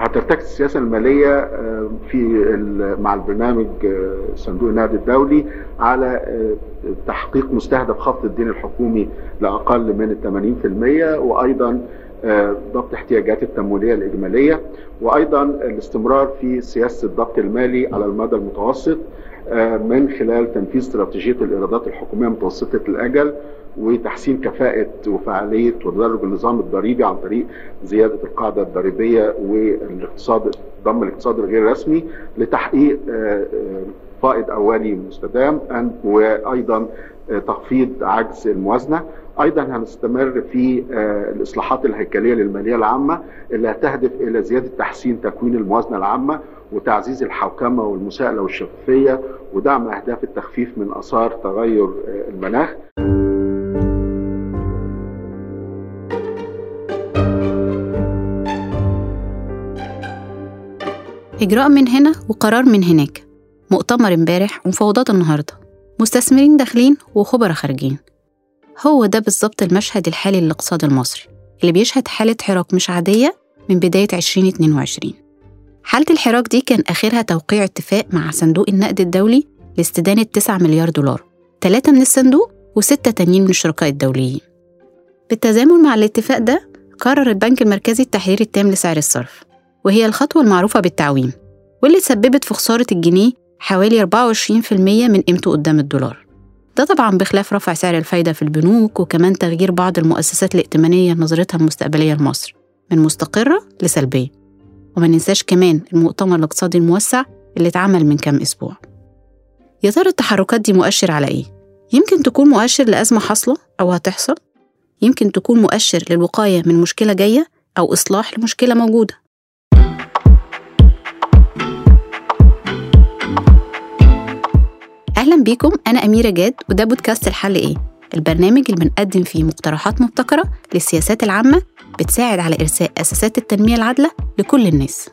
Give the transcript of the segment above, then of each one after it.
هترتكز السياسة المالية آه، في مع البرنامج آه، صندوق النقد الدولي على آه، تحقيق مستهدف خفض الدين الحكومي لأقل من 80% وأيضا ضبط احتياجات التمويلية الإجمالية وأيضا الاستمرار في سياسة الضبط المالي على المدى المتوسط. من خلال تنفيذ استراتيجية الإيرادات الحكومية متوسطة الأجل وتحسين كفاءة وفعالية وتدرج النظام الضريبي عن طريق زيادة القاعدة الضريبية والاقتصاد ضم الاقتصاد الغير رسمي لتحقيق آه، آه، فائض أولي مستدام وأيضا آه، تخفيض عجز الموازنة. أيضا هنستمر في الإصلاحات الهيكلية للمالية العامة اللي هتهدف إلى زيادة تحسين تكوين الموازنة العامة وتعزيز الحوكمة والمساءلة والشفافية ودعم أهداف التخفيف من آثار تغير المناخ. إجراء من هنا وقرار من هناك. مؤتمر امبارح ومفاوضات النهاردة. مستثمرين داخلين وخبراء خارجين. هو ده بالظبط المشهد الحالي للاقتصاد المصري اللي بيشهد حالة حراك مش عادية من بداية 2022 حالة الحراك دي كان آخرها توقيع اتفاق مع صندوق النقد الدولي لاستدانة 9 مليار دولار ثلاثة من الصندوق وستة تانيين من الشركاء الدوليين. بالتزامن مع الاتفاق ده قرر البنك المركزي التحرير التام لسعر الصرف وهي الخطوة المعروفة بالتعويم واللي سببت في خسارة الجنيه حوالي 24% من قيمته قدام الدولار. ده طبعا بخلاف رفع سعر الفايدة في البنوك وكمان تغيير بعض المؤسسات الائتمانية نظرتها المستقبلية لمصر من مستقرة لسلبية. وما ننساش كمان المؤتمر الاقتصادي الموسع اللي اتعمل من كام أسبوع. يا ترى التحركات دي مؤشر على إيه؟ يمكن تكون مؤشر لأزمة حاصلة أو هتحصل؟ يمكن تكون مؤشر للوقاية من مشكلة جاية أو إصلاح لمشكلة موجودة. أهلا بيكم أنا أميرة جاد وده بودكاست الحل إيه؟ البرنامج اللي بنقدم فيه مقترحات مبتكرة للسياسات العامة بتساعد على إرساء أساسات التنمية العادلة لكل الناس.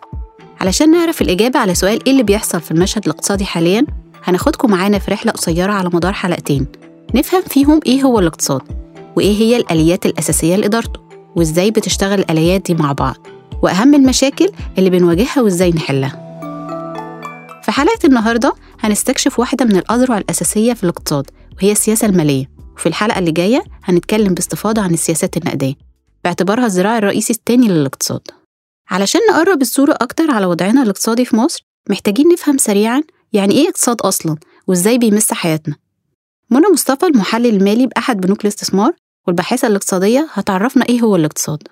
علشان نعرف الإجابة على سؤال إيه اللي بيحصل في المشهد الاقتصادي حاليا هناخدكم معانا في رحلة قصيرة على مدار حلقتين. نفهم فيهم إيه هو الاقتصاد وإيه هي الآليات الأساسية لإدارته وإزاي بتشتغل الآليات دي مع بعض وأهم المشاكل اللي بنواجهها وإزاي نحلها. في حلقة النهاردة هنستكشف واحدة من الأذرع الأساسية في الاقتصاد وهي السياسة المالية. وفي الحلقة اللي جاية هنتكلم باستفاضة عن السياسات النقدية باعتبارها الذراع الرئيسي الثاني للاقتصاد. علشان نقرب الصورة أكتر على وضعنا الاقتصادي في مصر محتاجين نفهم سريعا يعني إيه اقتصاد أصلا وإزاي بيمس حياتنا. منى مصطفى المحلل المالي بأحد بنوك الاستثمار والباحثة الاقتصادية هتعرفنا إيه هو الاقتصاد.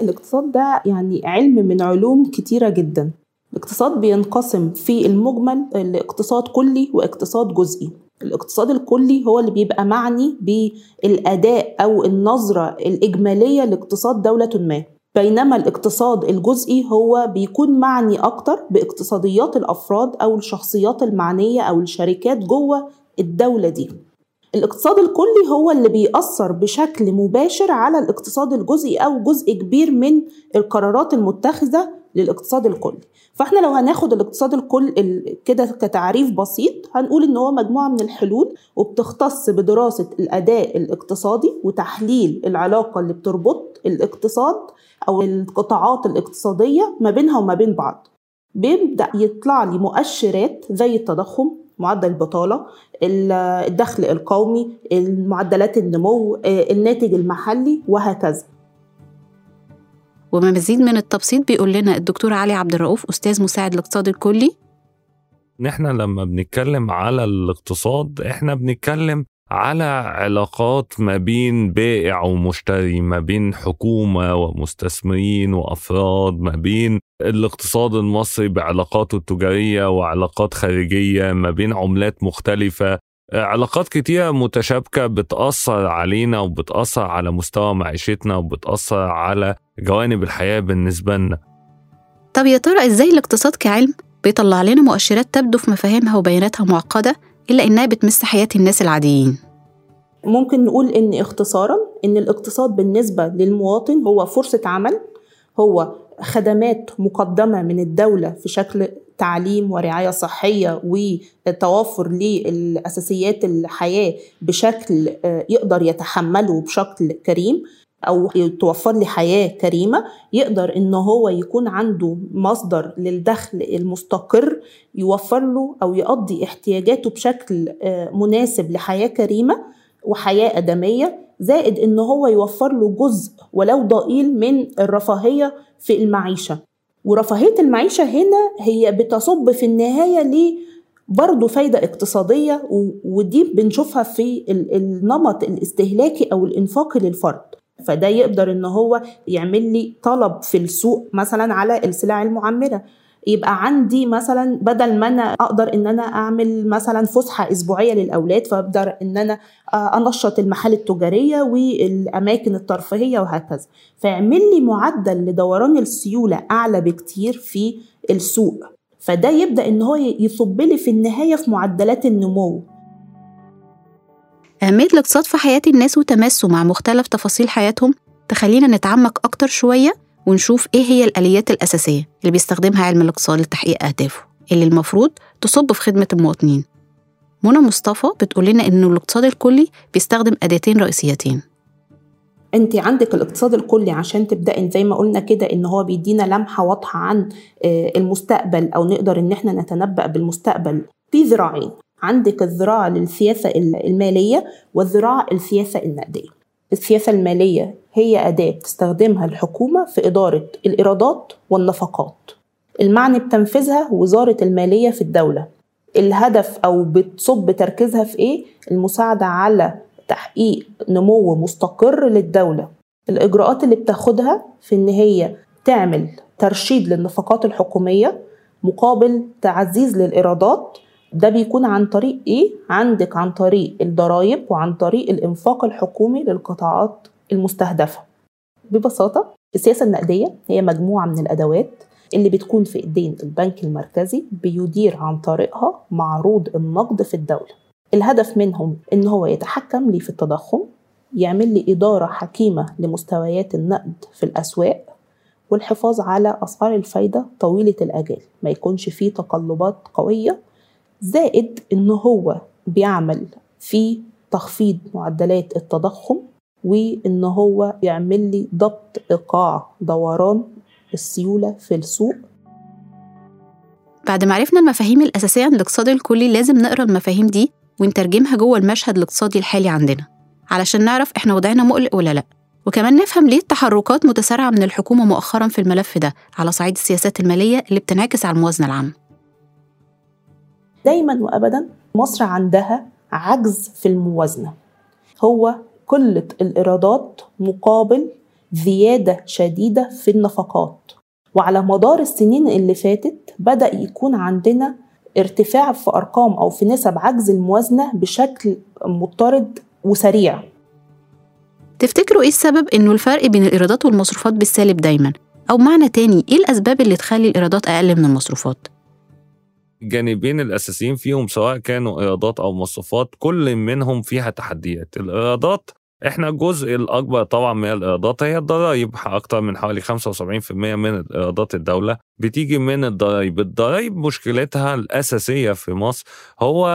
الاقتصاد ده يعني علم من علوم كتيرة جدا. الاقتصاد بينقسم في المجمل لاقتصاد كلي واقتصاد جزئي. الاقتصاد الكلي هو اللي بيبقى معني بالأداء أو النظرة الإجمالية لاقتصاد دولة ما. بينما الاقتصاد الجزئي هو بيكون معني أكتر باقتصاديات الأفراد أو الشخصيات المعنية أو الشركات جوه الدولة دي. الاقتصاد الكلي هو اللي بيأثر بشكل مباشر على الاقتصاد الجزئي أو جزء كبير من القرارات المتخذة للاقتصاد الكلي. فاحنا لو هناخد الاقتصاد الكل كده كتعريف بسيط هنقول إن هو مجموعة من الحلول وبتختص بدراسة الأداء الاقتصادي وتحليل العلاقة اللي بتربط الاقتصاد أو القطاعات الاقتصادية ما بينها وما بين بعض. بيبدأ يطلع لي مؤشرات زي التضخم معدل البطالة الدخل القومي معدلات النمو الناتج المحلي وهكذا. ومزيد من التبسيط بيقول لنا الدكتور علي عبد الرؤوف أستاذ مساعد الاقتصاد الكلي. نحن لما بنتكلم على الاقتصاد إحنا بنتكلم على علاقات ما بين بائع ومشتري ما بين حكومة ومستثمرين وأفراد ما بين الاقتصاد المصري بعلاقاته التجارية وعلاقات خارجية ما بين عملات مختلفة. علاقات كتيرة متشابكة بتأثر علينا وبتأثر على مستوى معيشتنا وبتأثر على جوانب الحياة بالنسبة لنا. طب يا ترى إزاي الاقتصاد كعلم بيطلع لنا مؤشرات تبدو في مفاهيمها وبياناتها معقدة إلا إنها بتمس حياة الناس العاديين؟ ممكن نقول إن اختصارا إن الاقتصاد بالنسبة للمواطن هو فرصة عمل هو خدمات مقدمة من الدولة في شكل تعليم ورعاية صحية وتوافر للأساسيات الحياة بشكل آه، يقدر يتحمله بشكل كريم. أو توفر لي حياة كريمة يقدر ان هو يكون عنده مصدر للدخل المستقر يوفر له أو يقضي احتياجاته بشكل آه، مناسب لحياة كريمة وحياة آدمية زائد ان هو يوفر له جزء ولو ضئيل من الرفاهية في المعيشة. ورفاهية المعيشة هنا هي بتصب في النهاية ل برضه فايدة اقتصادية ودي بنشوفها في النمط الاستهلاكي أو الإنفاقي للفرد. فده يقدر إن هو يعمل لي طلب في السوق مثلا على السلع المعمرة. يبقى عندي مثلا بدل ما أنا أقدر إن أنا أعمل مثلا فسحة أسبوعية للأولاد فأقدر إن أنا أنشط المحال التجارية والأماكن الترفيهية وهكذا. فيعمل لي معدل لدوران السيولة أعلى بكتير في السوق. فده يبدأ إن هو يصب لي في النهاية في معدلات النمو. أهمية الاقتصاد في حياة الناس وتماسه مع مختلف تفاصيل حياتهم تخلينا نتعمق أكتر شوية ونشوف إيه هي الآليات الأساسية اللي بيستخدمها علم الاقتصاد لتحقيق أهدافه اللي المفروض تصب في خدمة المواطنين. منى مصطفى بتقول لنا إنه الاقتصاد الكلي بيستخدم أداتين رئيسيتين. أنت عندك الاقتصاد الكلي عشان تبدأي زي ما قلنا كده إن هو بيدينا لمحة واضحة عن آه، المستقبل أو نقدر إن إحنا نتنبأ بالمستقبل. في ذراعين عندك الذراع للسياسة المالية والذراع السياسة النقدية السياسة المالية هي أداة بتستخدمها الحكومة في إدارة الإيرادات والنفقات. المعني بتنفيذها وزارة المالية في الدولة. الهدف أو بتصب تركيزها في إيه؟ المساعدة على تحقيق نمو مستقر للدولة. الإجراءات اللي بتاخدها في إن هي تعمل ترشيد للنفقات الحكومية مقابل تعزيز للإيرادات ده بيكون عن طريق إيه؟ عندك عن طريق الضرائب وعن طريق الإنفاق الحكومي للقطاعات المستهدفة. ببساطة السياسة النقدية هي مجموعة من الأدوات اللي بتكون في إيدين البنك المركزي بيدير عن طريقها معروض النقد في الدولة. الهدف منهم إن هو يتحكم لي في التضخم يعمل لي إدارة حكيمة لمستويات النقد في الأسواق والحفاظ على أسعار الفايدة طويلة الأجال. ما يكونش فيه تقلبات قوية زائد إن هو بيعمل في تخفيض معدلات التضخم وإن هو يعمل لي ضبط إيقاع دوران السيولة في السوق. بعد ما عرفنا المفاهيم الأساسية عن الاقتصاد الكلي لازم نقرأ المفاهيم دي ونترجمها جوه المشهد الاقتصادي الحالي عندنا علشان نعرف إحنا وضعنا مقلق ولا لأ. وكمان نفهم ليه التحركات متسارعة من الحكومة مؤخرا في الملف ده على صعيد السياسات المالية اللي بتنعكس على الموازنة العامة. دايما وابدا مصر عندها عجز في الموازنة. هو قله الإيرادات مقابل زيادة شديدة في النفقات. وعلى مدار السنين اللي فاتت بدأ يكون عندنا ارتفاع في أرقام أو في نسب عجز الموازنة بشكل مضطرد وسريع. تفتكروا إيه السبب إنه الفرق بين الإيرادات والمصروفات بالسالب دايما؟ أو معنى تاني إيه الأسباب اللي تخلي الإيرادات أقل من المصروفات؟ الجانبين الأساسيين فيهم سواء كانوا إيرادات أو مصروفات كل منهم فيها تحديات. الإيرادات إحنا الجزء الأكبر طبعا من الإيرادات هي الضرائب أكثر من حوالي 75% من ايرادات الدولة بتيجي من الضرائب الضرائب مشكلتها الأساسية في مصر هو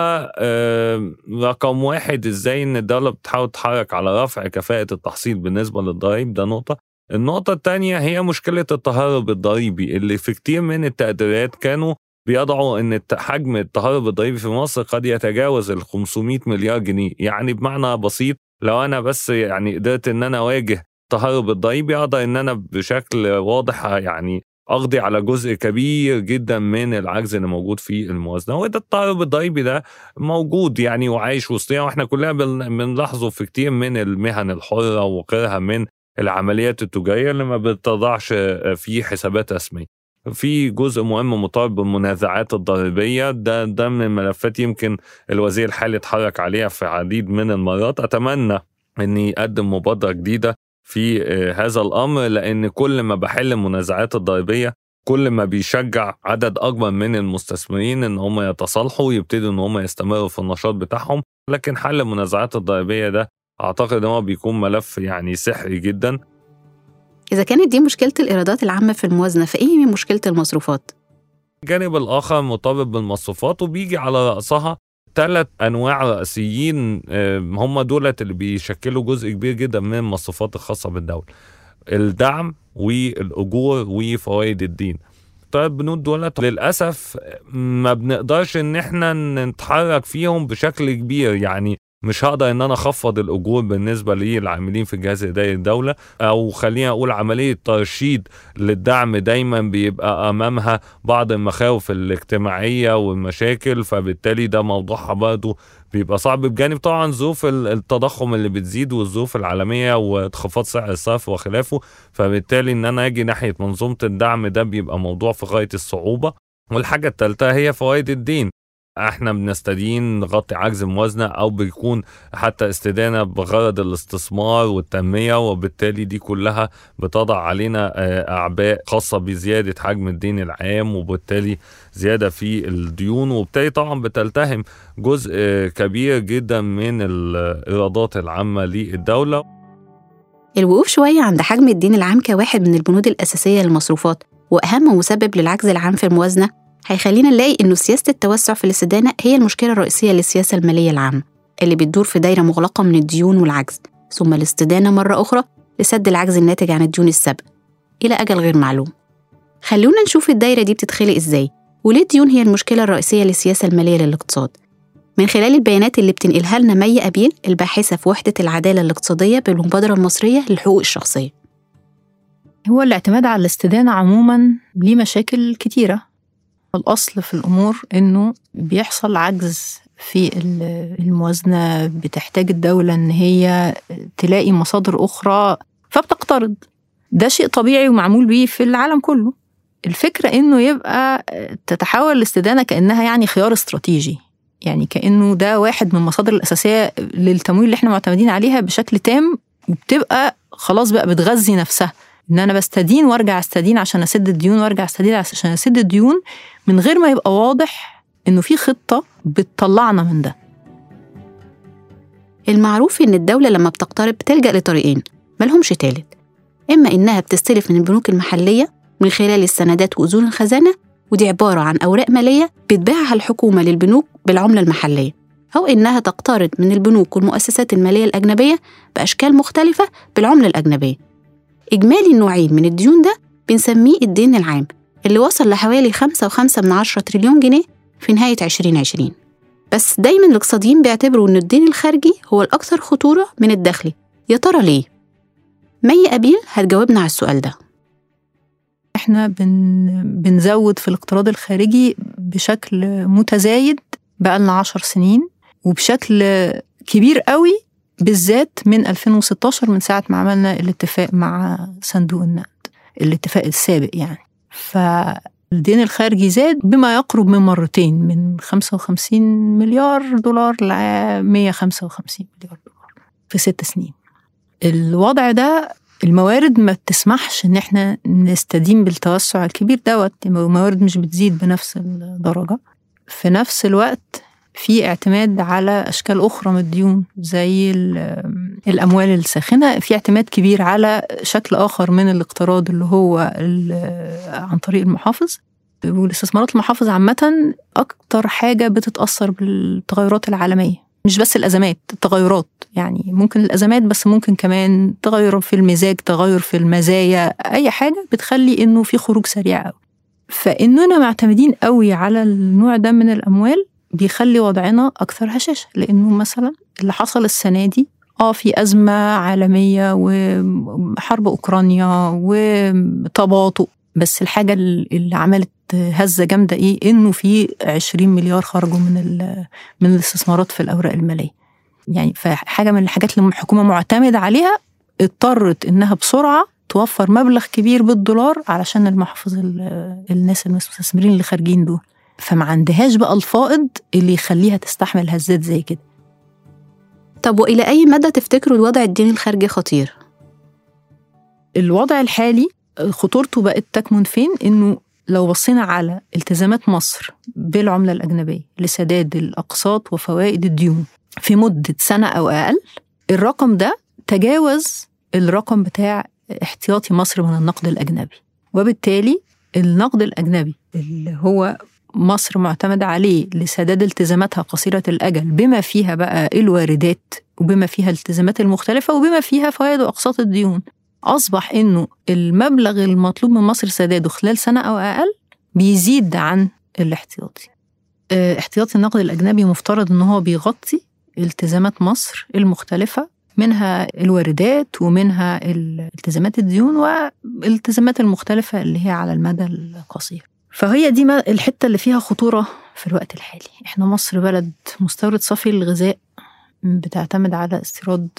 رقم واحد إزاي إن الدولة بتحاول تتحرك على رفع كفاءة التحصيل بالنسبة للضرائب ده نقطة. النقطة الثانية هي مشكلة التهرب الضريبي اللي في كتير من التقديرات كانوا بيضعوا إن حجم التهرب الضريبي في مصر قد يتجاوز ال 500 مليار جنيه. يعني بمعنى بسيط لو أنا بس يعني قدرت إن أنا أواجه التهرب الضريبي أقدر إن أنا بشكل واضح يعني أقضي على جزء كبير جدا من العجز اللي موجود في الموازنة. وده التهرب الضريبي ده موجود يعني وعايش وسطنا وإحنا كلنا بنلاحظه في كتير من المهن الحرة وغيرها من العمليات التجارية اللي ما بتضعش في حسابات رسمية. في جزء مهم مرتبط بالمنازعات الضريبية. ده ده من الملفات يمكن الوزير الحالي اتحرك عليها في عديد من المرات. أتمنى ان يقدم مبادرة جديدة في آه، هذا الأمر لأن كل ما بحل المنازعات الضريبية كل ما بيشجع عدد أكبر من المستثمرين إن هم يتصالحوا ويبتدوا إن هم يستمروا في النشاط بتاعهم. لكن حل المنازعات الضريبية ده أعتقد إن هو بيكون ملف يعني سحري جدا. إذا كانت دي مشكلة الإيرادات العامة في الموازنة فإيه مشكلة المصروفات؟ الجانب الآخر مرتبط بالمصروفات وبيجي على رأسها ثلاث أنواع رئيسيين هم دولت اللي بيشكلوا جزء كبير جدا من المصروفات الخاصة بالدولة الدعم والأجور وفوائد الدين طيب البنود دولت للأسف ما بنقدرش إن إحنا نتحرك فيهم بشكل كبير يعني مش هقدر إن أنا أخفض الأجور بالنسبة للعاملين في الجهاز الاداري الدولة أو خلينا أقول عملية ترشيد للدعم دايما بيبقى أمامها بعض المخاوف الاجتماعية والمشاكل فبالتالي ده موضوعها برضه بيبقى صعب بجانب طبعا ظروف التضخم اللي بتزيد والظروف العالمية وانخفاض سعر الصرف وخلافه فبالتالي إن أنا أجي ناحية منظومة الدعم ده بيبقى موضوع في غاية الصعوبة. والحاجة الثالثه هي فوائد الدين. إحنا بنستدين نغطي عجز الموازنه أو بيكون حتى استدانة بغرض الاستثمار والتنمية وبالتالي دي كلها بتضع علينا آه، اعباء خاصة بزيادة حجم الدين العام وبالتالي زيادة في الديون وبالتالي طبعا بتلتهم جزء كبير جدا من الايرادات العامة للدولة. الوقوف شوية عند حجم الدين العام كواحد من البنود الأساسية للمصروفات وأهم مسبب للعجز العام في الموازنة هيخلينا نلاقي إنه سياسة التوسع في الاستدانة هي المشكلة الرئيسية للسياسة المالية العامة اللي بتدور في دايرة مغلقة من الديون والعجز ثم الاستدانة مرة أخرى لسد العجز الناتج عن الديون السابقة. إلى أجل غير معلوم. خلونا نشوف الدايرة دي بتتخلق إزاي وليه الديون هي المشكلة الرئيسية للسياسة المالية للاقتصاد؟ من خلال البيانات اللي بتنقلها لنا مي أبيل الباحثة في وحدة العدالة الاقتصادية بالمبادرة المصرية للحقوق الشخصية. هو الاعتماد على الاستدانة عموما ليه مشاكل كتيرة. الأصل في الأمور إنه بيحصل عجز في الموازنة بتحتاج الدولة إن هي تلاقي مصادر أخرى فبتقترض. ده شيء طبيعي ومعمول بيه في العالم كله. الفكرة إنه يبقى تتحول الاستدانة كأنها يعني خيار استراتيجي. يعني كأنه ده واحد من المصادر الأساسية للتمويل اللي إحنا معتمدين عليها بشكل تام وبتبقى خلاص بقى بتغذي نفسها. إن أنا بستدين وأرجع أستدين عشان أسد الديون وأرجع أستدين عشان أسد الديون من غير ما يبقى واضح إنه في خطة بتطلعنا من ده. المعروف إن الدولة لما بتقترب بتلجا لطريقين ملهمش تالت. إما إنها بتستلف من البنوك المحلية من خلال السندات وأذون الخزانة ودي عبارة عن أوراق مالية بتبيعها الحكومة للبنوك بالعملة المحلية. أو إنها تقترض من البنوك والمؤسسات المالية الأجنبية بأشكال مختلفة بالعملة الأجنبية. إجمالي النوعين من الديون ده بنسميه الدين العام اللي وصل لحوالي 5.5 من عشرة تريليون جنيه في نهاية 2020 بس دايما الاقتصاديين بيعتبروا إن الدين الخارجي هو الأكثر خطورة من الداخلي يا ترى ليه؟ مي أبيل هتجاوبنا على السؤال ده. إحنا بن بنزود في الاقتراض الخارجي بشكل متزايد بقالنا عشر سنين وبشكل كبير قوي بالذات من 2016 من ساعة ما عملنا الاتفاق مع صندوق النقد الاتفاق السابق يعني. فالدين الخارجي زاد بما يقرب من مرتين من 55 مليار دولار ل 155 مليار دولار في ست سنين. الوضع ده الموارد ما بتسمحش إن إحنا نستدين بالتوسع الكبير دوت الموارد مش بتزيد بنفس الدرجة. في نفس الوقت في اعتماد على أشكال أخرى من الديون زي الأموال الساخنة. في اعتماد كبير على شكل آخر من الاقتراض اللي هو عن طريق المحافظ. والاستثمارات المحافظ عامة أكتر حاجة بتتأثر بالتغيرات العالمية. مش بس الأزمات التغيرات. يعني ممكن الأزمات بس ممكن كمان تغير في المزاج تغير في المزايا أي حاجة بتخلي إنه في خروج سريع قوي فإننا معتمدين قوي على النوع ده من الأموال بيخلي وضعنا أكثر هشاشة لأنه مثلا اللي حصل السنة دي آه في أزمة عالمية وحرب أوكرانيا وتباطؤ بس الحاجة اللي عملت هزة جامدة إيه؟ إنه في 20 مليار خرجوا من من الاستثمارات في الأوراق المالية. يعني فحاجة من الحاجات اللي الحكومة معتمدة عليها اضطرت إنها بسرعة توفر مبلغ كبير بالدولار علشان المحافظ الناس المستثمرين اللي خارجين دول. فما عندهاش بقى الفائض اللي يخليها تستحمل هزات زي كده. طب وإلى أي مدى تفتكروا الوضع الديني الخارجي خطير؟ الوضع الحالي خطورته بقت تكمن فين؟ إنه لو بصينا على التزامات مصر بالعملة الأجنبية لسداد الأقساط وفوائد الديون في مدة سنة أو أقل الرقم ده تجاوز الرقم بتاع احتياطي مصر من النقد الأجنبي. وبالتالي النقد الأجنبي اللي هو مصر معتمدة عليه لسداد التزاماتها قصيرة الأجل بما فيها بقى الواردات وبما فيها الالتزامات المختلفة وبما فيها فوائد وأقساط الديون. أصبح إنه المبلغ المطلوب من مصر سداده خلال سنة أو أقل بيزيد عن الاحتياطي. آه، احتياطي النقد الأجنبي مفترض إن هو بيغطي التزامات مصر المختلفة منها الواردات ومنها التزامات الديون والالتزامات المختلفة اللي هي على المدى القصير. فهي دي الحتة اللي فيها خطورة في الوقت الحالي. إحنا مصر بلد مستورد صافي للغذاء بتعتمد على استيراد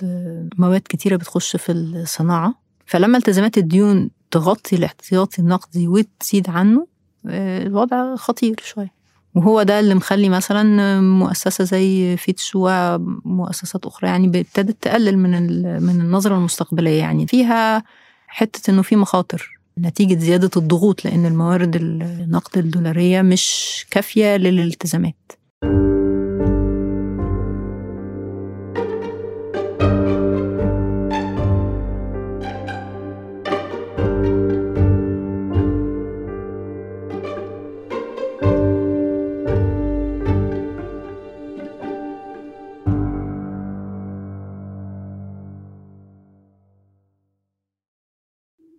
مواد كتيرة بتخش في الصناعة. فلما التزامات الديون تغطي الاحتياطي النقدي وتزيد عنه الوضع خطير شوية. وهو ده اللي مخلي مثلا مؤسسة زي فيتش ومؤسسات أخرى يعني ابتدت تقلل من من النظرة المستقبلية. يعني فيها حتة إنه في مخاطر. نتيجة زيادة الضغوط لأن الموارد النقد الدولارية مش كافية للالتزامات.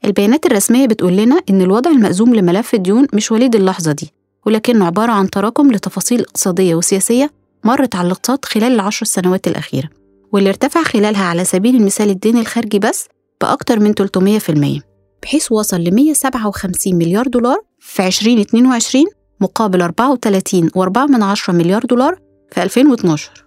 البيانات الرسمية بتقول لنا إن الوضع المأزوم لملف الديون مش وليد اللحظة دي ولكنه عبارة عن تراكم لتفاصيل اقتصادية وسياسية مرت على الاقتصاد خلال العشر سنوات الأخيرة واللي ارتفع خلالها على سبيل المثال الدين الخارجي بس بأكتر من 300% بحيث وصل ل 157 مليار دولار في 2022 مقابل 34.4 مليار دولار في 2012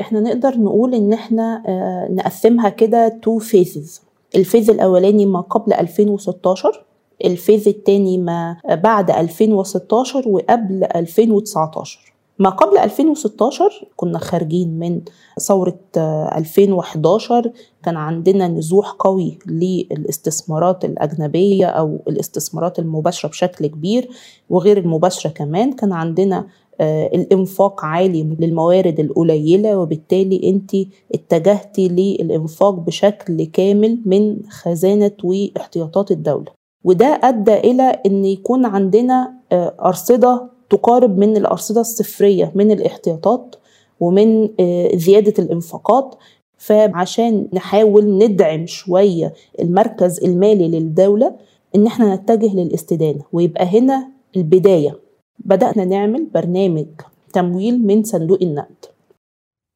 إحنا نقدر نقول إن إحنا آه، نقسمها كده two phases ال phase الأولاني ما قبل 2016 ال phase الثاني ما بعد 2016 وقبل 2019 ما قبل 2016 كنا خارجين من ثورة 2011 كان عندنا نزوح قوي للاستثمارات الأجنبية أو الاستثمارات المباشرة بشكل كبير وغير المباشرة كمان كان عندنا الإنفاق عالي للموارد القليلة وبالتالي أنت اتجهتي للإنفاق بشكل كامل من خزانة واحتياطات الدولة. وده أدى إلى أن يكون عندنا آه، أرصدة تقارب من الأرصدة الصفرية من الاحتياطات ومن آه، زيادة الإنفاقات. فعشان نحاول ندعم شوية المركز المالي للدولة إن إحنا نتجه للاستدانة ويبقى هنا البداية. بدأنا نعمل برنامج تمويل من صندوق النقد.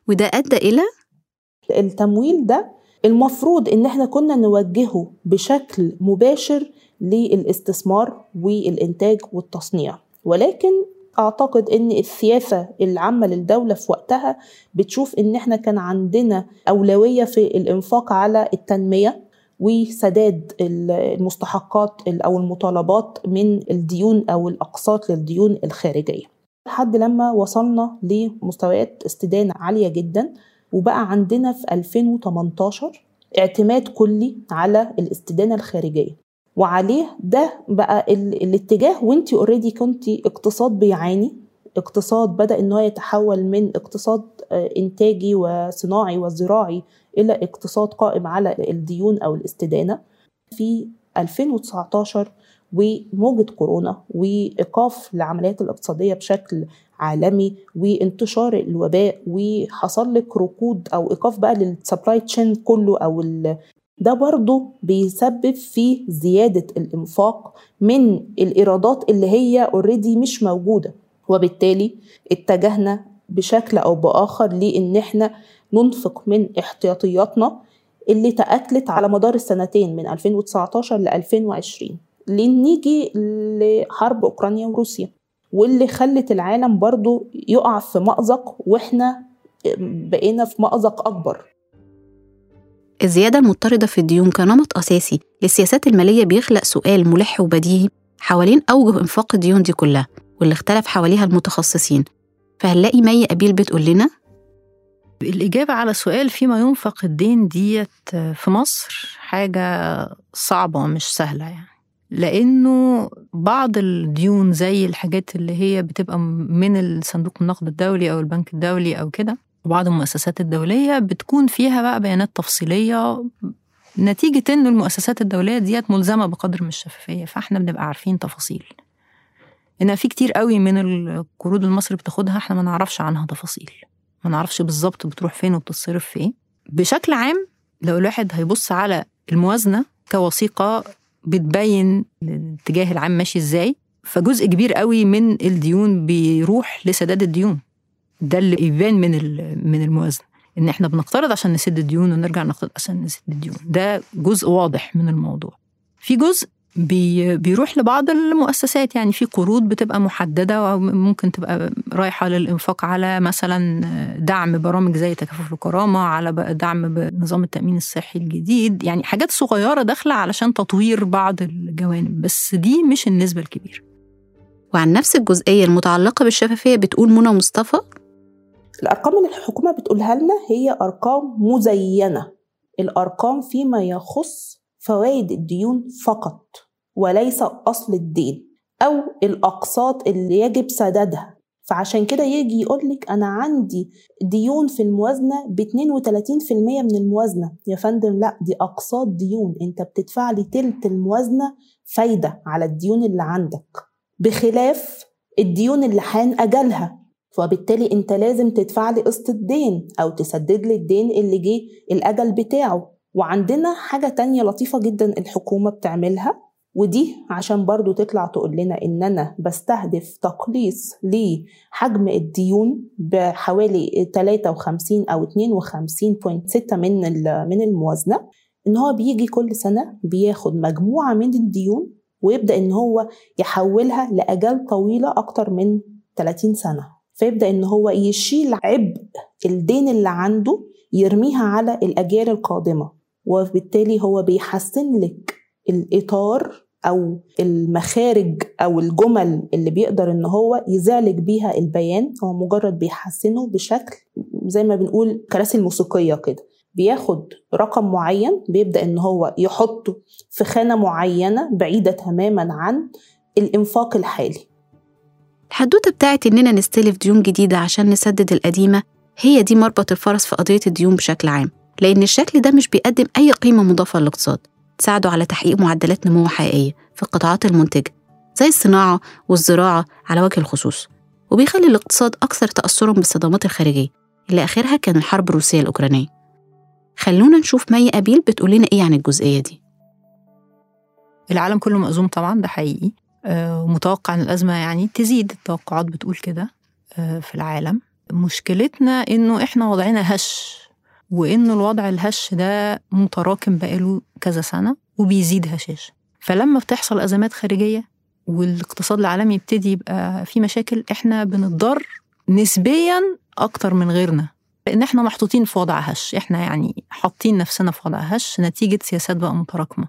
وده أدى إلى؟ التمويل ده المفروض إن إحنا كنا نوجهه بشكل مباشر للاستثمار والإنتاج والتصنيع. ولكن أعتقد إن السياسة العامة للدولة في وقتها بتشوف إن إحنا كان عندنا أولوية في الإنفاق على التنمية. وسداد المستحقات أو المطالبات من الديون أو الأقساط للديون الخارجية. لحد لما وصلنا لمستويات استدانه عالية جدا وبقى عندنا في 2018 اعتماد كلي على الاستدانة الخارجية. وعليه ده بقى الاتجاه وانت اوريدي كنت اقتصاد بيعاني. اقتصاد بدأ إن هو يتحول من اقتصاد آه، إنتاجي وصناعي وزراعي إلى اقتصاد قائم على الديون أو الاستدانة. في 2019 وموجة كورونا وإيقاف العمليات الاقتصادية بشكل عالمي وانتشار الوباء وحصل لك ركود أو إيقاف بقى لل supply chain كله أو ده برضه بيسبب في زيادة الإنفاق من الإيرادات اللي هي already مش موجودة. وبالتالي اتجهنا بشكل أو بآخر لإن إحنا ننفق من احتياطياتنا اللي تأكلت على مدار السنتين من 2019 ل 2020 لنيجي لحرب أوكرانيا وروسيا واللي خلت العالم برضو يقع في مأزق وإحنا بقينا في مأزق أكبر. الزيادة المضطردة في الديون كنمط أساسي للسياسات المالية بيخلق سؤال ملح وبديهي حوالين أوجه إنفاق الديون دي كلها. واللي اختلف حواليها المتخصصين. فهنلاقي مي أبيل بتقول لنا الإجابة على سؤال فيما ينفق الدين ديت في مصر حاجة صعبة مش سهلة يعني. لأنه بعض الديون زي الحاجات اللي هي بتبقى من الصندوق النقد الدولي أو البنك الدولي أو كده وبعض المؤسسات الدولية بتكون فيها بقى بيانات تفصيلية نتيجة إن المؤسسات الدولية ديت ملزمة بقدر من الشفافية فإحنا بنبقى عارفين تفاصيل. إن في كتير قوي من القروض اللي مصر بتاخدها إحنا ما نعرفش عنها تفاصيل. ما نعرفش بالظبط بتروح فين وبتتصرف في إيه. بشكل عام لو الواحد هيبص على الموازنة كوثيقة بتبين الاتجاه العام ماشي إزاي فجزء كبير قوي من الديون بيروح لسداد الديون. ده اللي يبان من من الموازنة. إن إحنا بنقترض عشان نسد الديون ونرجع نقترض عشان نسد الديون. ده جزء واضح من الموضوع. في جزء بي بيروح لبعض المؤسسات. يعني في قروض بتبقى محددة أو ممكن تبقى رايحة للإنفاق على مثلا دعم برامج زي تكافل الكرامة على دعم بنظام التأمين الصحي الجديد. يعني حاجات صغيرة داخلة علشان تطوير بعض الجوانب. بس دي مش النسبة الكبيرة. وعن نفس الجزئية المتعلقة بالشفافية بتقول منى مصطفى؟ الأرقام اللي الحكومة بتقولها لنا هي أرقام مزينة. الأرقام فيما يخص فوائد الديون فقط. وليس أصل الدين أو الأقساط اللي يجب سدادها. فعشان كده يجي يقولك أنا عندي ديون في الموازنة ب 32% من الموازنة. يا فندم لا دي أقساط ديون. أنت بتدفع لي تلت الموازنة فايدة على الديون اللي عندك بخلاف الديون اللي حان أجلها. وبالتالي أنت لازم تدفع لي قسط الدين أو تسدد لي الدين اللي جه الأجل بتاعه. وعندنا حاجة تانية لطيفة جدا الحكومة بتعملها. ودي عشان برضو تطلع تقول لنا إن أنا بستهدف تقليص لحجم الديون بحوالي 53 أو 52.6 من من الموازنة إن هو بيجي كل سنة بياخد مجموعة من الديون ويبدأ إن هو يحولها لأجال طويلة أكتر من 30 سنة. فيبدأ إن هو يشيل عبء الدين اللي عنده يرميها على الأجيال القادمة وبالتالي هو بيحسن لك الإطار أو المخارج أو الجمل اللي بيقدر إن هو يزعلك بيها البيان هو مجرد بيحسنه بشكل زي ما بنقول كراسي الموسيقية كده. بياخد رقم معين بيبدأ إن هو يحطه في خانة معينة بعيدة تماما عن الإنفاق الحالي. الحدوتة بتاعت إننا نستلف ديون جديدة عشان نسدد القديمة هي دي مربط الفرس في قضية الديون بشكل عام لأن الشكل ده مش بيقدم أي قيمة مضافة للاقتصاد. تساعده على تحقيق معدلات نمو حقيقية في القطاعات المنتجة زي الصناعة والزراعة على وجه الخصوص وبيخلي الاقتصاد أكثر تأثرا بالصدمات الخارجية. اللي آخرها كان الحرب الروسية الأوكرانية. خلونا نشوف مي أبيل بتقول لنا إيه عن الجزئية دي. العالم كله مأزوم طبعا ده حقيقي. ومتوقع أن الأزمة يعني تزيد. التوقعات بتقول كده في العالم. مشكلتنا إنه إحنا وضعنا هش. وإنه الوضع الهش ده متراكم بقاله كذا سنة وبيزيد هشاش. فلما بتحصل أزمات خارجية والاقتصاد العالمي يبتدي يبقى في مشاكل إحنا بنضطر نسبيا أكتر من غيرنا لأن إحنا محطوطين في وضع هش. إحنا يعني حاطين نفسنا في وضع هش. نتيجة سياسات بقى متراكمة.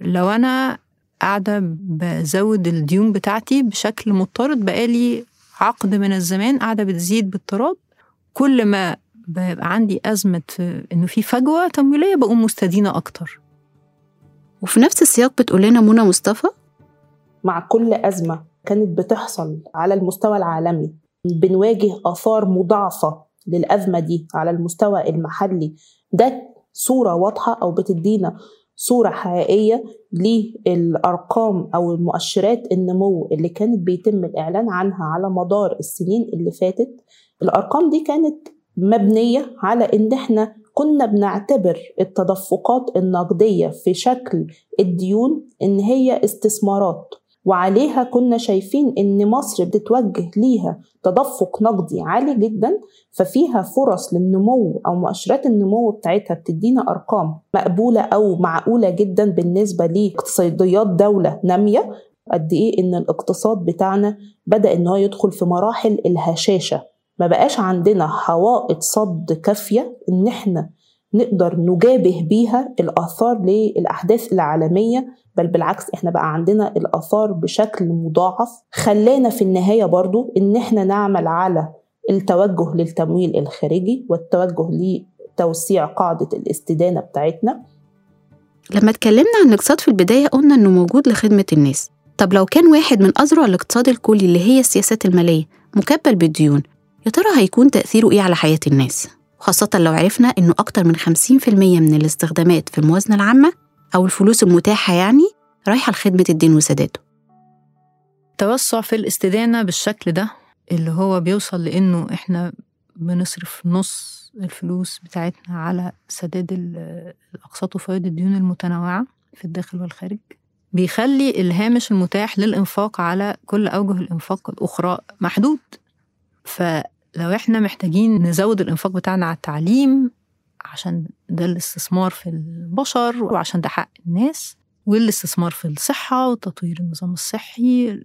لو أنا قاعدة بزود الديون بتاعتي بشكل مضطرد بقالي عقد من الزمان قاعدة بتزيد باضطراد كل ما بيبقى عندي أزمة إنه في فجوة تمويلية بقوم مستدينة أكتر؟ وفي نفس السياق بتقول لنا منى مصطفى؟ مع كل أزمة كانت بتحصل على المستوى العالمي بنواجه آثار مضاعفة للأزمة دي على المستوى المحلي. ده صورة واضحة أو بتدينا صورة حقيقية للأرقام أو المؤشرات النمو اللي كانت بيتم الإعلان عنها على مدار السنين اللي فاتت. الأرقام دي كانت مبنية على إن إحنا كنا بنعتبر التدفقات النقدية في شكل الديون إن هي استثمارات وعليها كنا شايفين إن مصر بتتوجه ليها تدفق نقدي عالي جدا ففيها فرص للنمو أو مؤشرات النمو بتاعتها بتدينا أرقام مقبولة أو معقولة جدا بالنسبة لاقتصاديات دولة نامية. قد إيه إن الاقتصاد بتاعنا بدأ إن هو يدخل في مراحل الهشاشة. ما بقاش عندنا حوائط صد كافية إن إحنا نقدر نجابه بيها الآثار للأحداث العالمية بل بالعكس إحنا بقى عندنا الآثار بشكل مضاعف. خلانا في النهاية برضو إن إحنا نعمل على التوجه للتمويل الخارجي والتوجه لتوسيع قاعدة الاستدانة بتاعتنا. لما اتكلمنا عن الاقتصاد في البداية قلنا إنه موجود لخدمة الناس. طب لو كان واحد من أذرع الاقتصاد الكلي اللي هي السياسات المالية مكبل بالديون يا ترى هيكون تأثيره إيه على حياة الناس؟ خاصة لو عرفنا إنه أكتر من 50% من الاستخدامات في الموازنة العامة أو الفلوس المتاحة يعني رايحة لخدمة الدين وسداده التوسع في الاستدانة بالشكل ده اللي هو بيوصل لأنه إحنا بنصرف نص الفلوس بتاعتنا على سداد ال- الأقساط وفوائد الديون المتنوعة في الداخل والخارج بيخلي الهامش المتاح للإنفاق على كل أوجه الإنفاق الأخرى محدود فلو إحنا محتاجين نزود الإنفاق بتاعنا على التعليم عشان ده الاستثمار في البشر وعشان ده حق الناس والاستثمار في الصحة وتطوير النظام الصحي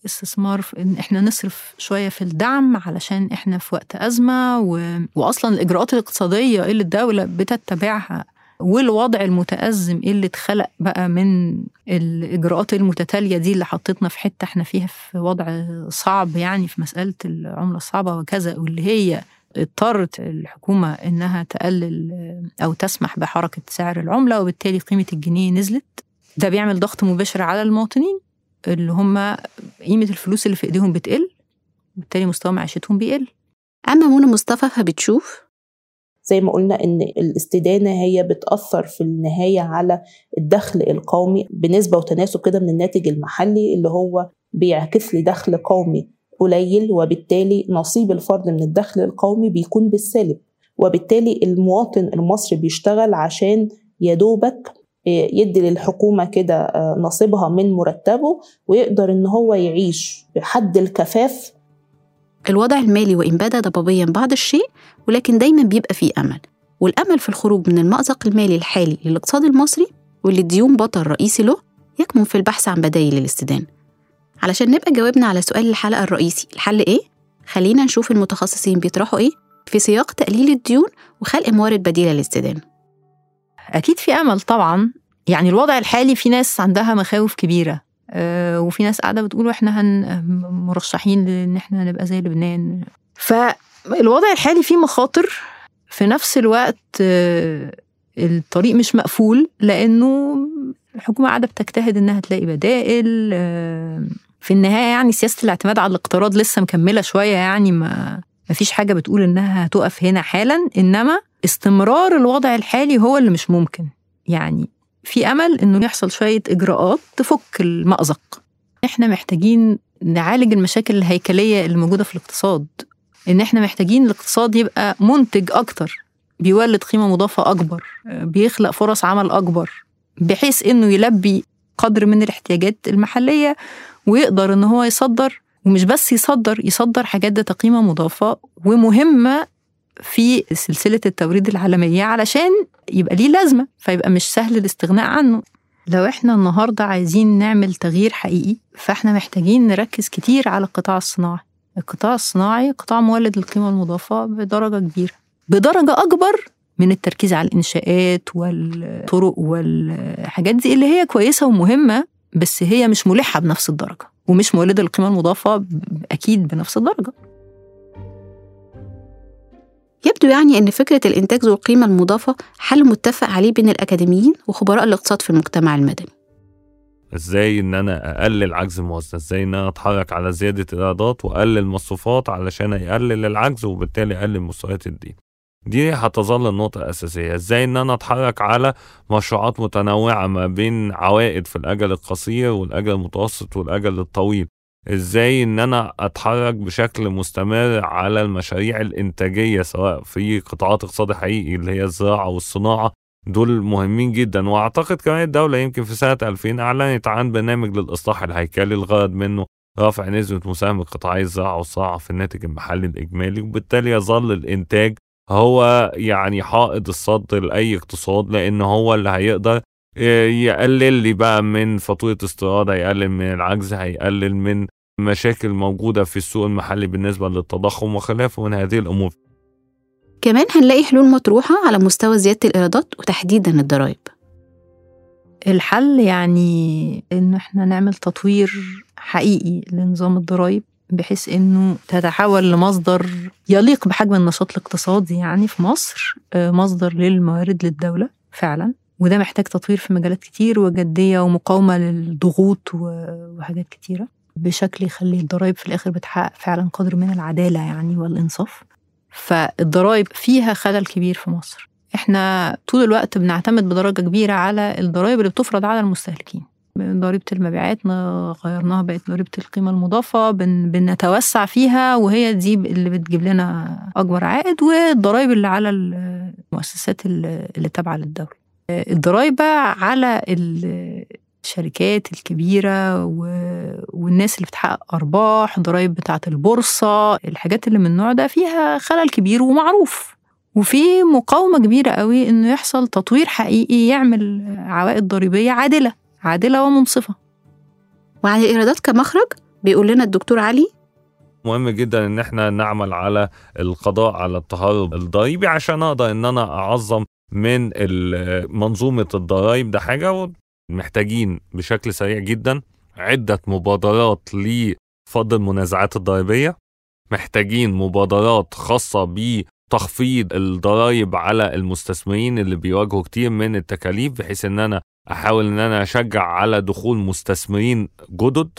الاستثمار في إن إحنا نصرف شوية في الدعم علشان إحنا في وقت أزمة و... وأصلا الإجراءات الاقتصادية اللي الدولة بتتبعها والوضع المتأزم اللي اتخلق بقى من الإجراءات المتتالية دي اللي حطتنا في حتة إحنا فيها في وضع صعب يعني في مسألة العملة الصعبة وكذا واللي هي اضطرت الحكومة إنها تقلل أو تسمح بحركة سعر العملة وبالتالي قيمة الجنيه نزلت. ده بيعمل ضغط مباشر على المواطنين اللي هم قيمة الفلوس اللي في إيديهم بتقل وبالتالي مستوى معيشتهم بيقل. أما منى مصطفى فبتشوف زي ما قلنا إن الاستدانة هي بتأثر في النهاية على الدخل القومي بنسبة وتناسب كده من الناتج المحلي اللي هو بيعكس لي دخل قومي قليل وبالتالي نصيب الفرد من الدخل القومي بيكون بالسالب. وبالتالي المواطن المصري بيشتغل عشان يدوبك يدي للحكومة كده نصيبها من مرتبه ويقدر إن هو يعيش بحد الكفاف الوضع المالي وإن بدا ضبابيا بعض الشيء ولكن دايما بيبقى فيه أمل. والأمل في الخروج من المأزق المالي الحالي للاقتصاد المصري واللي الديون بطل رئيسي له يكمن في البحث عن بدائل للاستدانة علشان نبقى جاوبنا على سؤال الحلقة الرئيسي الحل إيه؟ خلينا نشوف المتخصصين بيطرحوا إيه في سياق تقليل الديون وخلق موارد بديلة للاستدانة أكيد في أمل طبعا. يعني الوضع الحالي في ناس عندها مخاوف كبيرة. وفي ناس قاعدة بتقول إحنا هن مرشحين لإن إحنا نبقى زي لبنان. فالوضع الحالي فيه مخاطر. في نفس الوقت آه، الطريق مش مقفول لأنه الحكومة قاعدة بتجتهد إنها تلاقي بدائل آه، في النهاية يعني سياسة الاعتماد على الاقتراض لسه مكملة شوية يعني ما ما فيش حاجة بتقول إنها هتقف هنا حالا. إنما استمرار الوضع الحالي هو اللي مش ممكن. يعني في أمل إنه يحصل شوية إجراءات تفك المأزق. إحنا محتاجين نعالج المشاكل الهيكلية اللي موجودة في الاقتصاد. إن إحنا محتاجين الاقتصاد يبقى منتج أكتر بيولد قيمة مضافة أكبر بيخلق فرص عمل أكبر بحيث إنه يلبي قدر من الاحتياجات المحلية ويقدر إن هو يصدر ومش بس يصدر يصدر حاجات ذات قيمة مضافة ومهمة في سلسلة التوريد العالمية علشان يبقى ليه لازمة فيبقى مش سهل الاستغناء عنه. لو إحنا النهاردة عايزين نعمل تغيير حقيقي فاحنا محتاجين نركز كتير على القطاع الصناعي. القطاع الصناعي قطاع مولد للقيمة المضافة بدرجة كبيرة. بدرجة أكبر من التركيز على الإنشاءات والطرق والحاجات دي اللي هي كويسة ومهمة بس هي مش ملحة بنفس الدرجة ومش مولدة للقيمة المضافة أكيد بنفس الدرجة. يبدو يعني أن فكرة الإنتاج ذو القيمة المضافة حل متفق عليه بين الأكاديميين وخبراء الاقتصاد في المجتمع المدني. إزاي إن أنا أقلل عجز الموازنه إزاي إن أنا أتحرك على زيادة الإيرادات وأقلل مصروفات علشان يقلل العجز وبالتالي أقلل مستويات الدين؟ دي هتظل النقطة الأساسية. إزاي إن أنا أتحرك على مشروعات متنوعة ما بين عوائد في الأجل القصير والأجل المتوسط والأجل الطويل؟ إزاي إن أنا أتحرك بشكل مستمر على المشاريع الإنتاجية سواء في قطاعات اقتصادي حقيقي اللي هي الزراعة والصناعة دول مهمين جدا. وأعتقد كمان الدولة يمكن في سنة 2000 أعلنت عن برنامج للإصلاح الهيكلي الغرض منه رفع نسبة مساهمة قطاعي الزراعة والصناعة في الناتج المحلي الإجمالي وبالتالي يظل الإنتاج هو يعني حائط الصد لأي اقتصاد لأن هو اللي هيقدر يقلل لي بقى من فاتورة استيراد هيقلل من العجز هيقلل من مشاكل موجودة في السوق المحلي بالنسبة للتضخم وخلافه من هذه الأمور. كمان هنلاقي حلول مطروحة على مستوى زيادة الإيرادات وتحديدا الضرائب. الحل يعني إن إحنا نعمل تطوير حقيقي لنظام الضرائب بحيث إنه تتحول لمصدر يليق بحجم النشاط الاقتصادي يعني في مصر مصدر للموارد للدولة فعلا. وده محتاج تطوير في مجالات كتير وجدية ومقاومة للضغوط وحاجات كتيرة. بشكل يخلي الضرائب في الآخر بتحقق فعلا قدر من العدالة يعني والإنصاف. فالضرائب فيها خلل كبير في مصر. إحنا طول الوقت بنعتمد بدرجة كبيرة على الضرائب اللي بتفرض على المستهلكين. ضريبة المبيعات غيرناها بقت ضريبة القيمة المضافة بن بنتوسع فيها وهي دي اللي بتجيب لنا أكبر عائد والضرائب اللي على المؤسسات اللي تابعة للدولة. الضرائب على الشركات الكبيرة والناس اللي بتحقق أرباح ضرائب بتاعة البورصة الحاجات اللي من النوع ده فيها خلل كبير ومعروف. وفي مقاومة كبيرة قوي إنه يحصل تطوير حقيقي يعمل عوائد ضريبية عادلة عادلة ومنصفة. وعن الإيرادات كمخرج بيقول لنا الدكتور علي؟ مهم جدا إن إحنا نعمل على القضاء على التهرب الضريبي عشان أقدر إن أنا أعظم من منظومة الضرائب ده حاجة. محتاجين بشكل سريع جدا عدة مبادرات لفض المنازعات الضريبية. محتاجين مبادرات خاصة بتخفيض الضرائب على المستثمرين اللي بيواجهوا كتير من التكاليف بحيث إن أنا أحاول إن أنا أشجع على دخول مستثمرين جدد.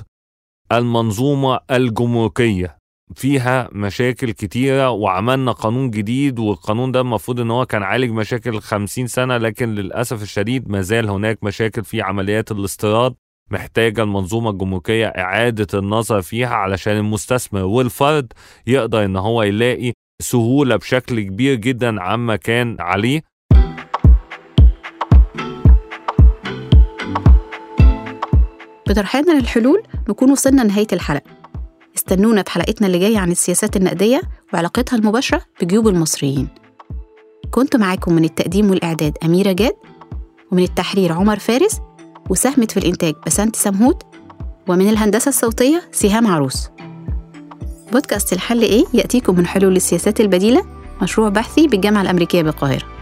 المنظومة الجمركية. فيها مشاكل كتيرة وعملنا قانون جديد والقانون ده المفروض إن هو كان عالج مشاكل 50 سنة لكن للأسف الشديد ما زال هناك مشاكل في عمليات الاستيراد محتاجة المنظومة الجمركية إعادة النظر فيها علشان المستثمر والفرد يقدر إن هو يلاقي سهولة بشكل كبير جدا عما كان عليه. بطرحنا للحلول نكون وصلنا لنهاية الحلقة. استنونا في حلقتنا اللي جاية عن السياسات النقدية وعلاقتها المباشرة بجيوب المصريين. كنت معاكم من التقديم والإعداد أميرة جاد ومن التحرير عمر فارس وساهمت في الإنتاج بسنت سمهوت ومن الهندسة الصوتية سهام عروس. بودكاست الحل إيه يأتيكم من حلول السياسات البديلة مشروع بحثي بالجامعة الأمريكية بالقاهرة.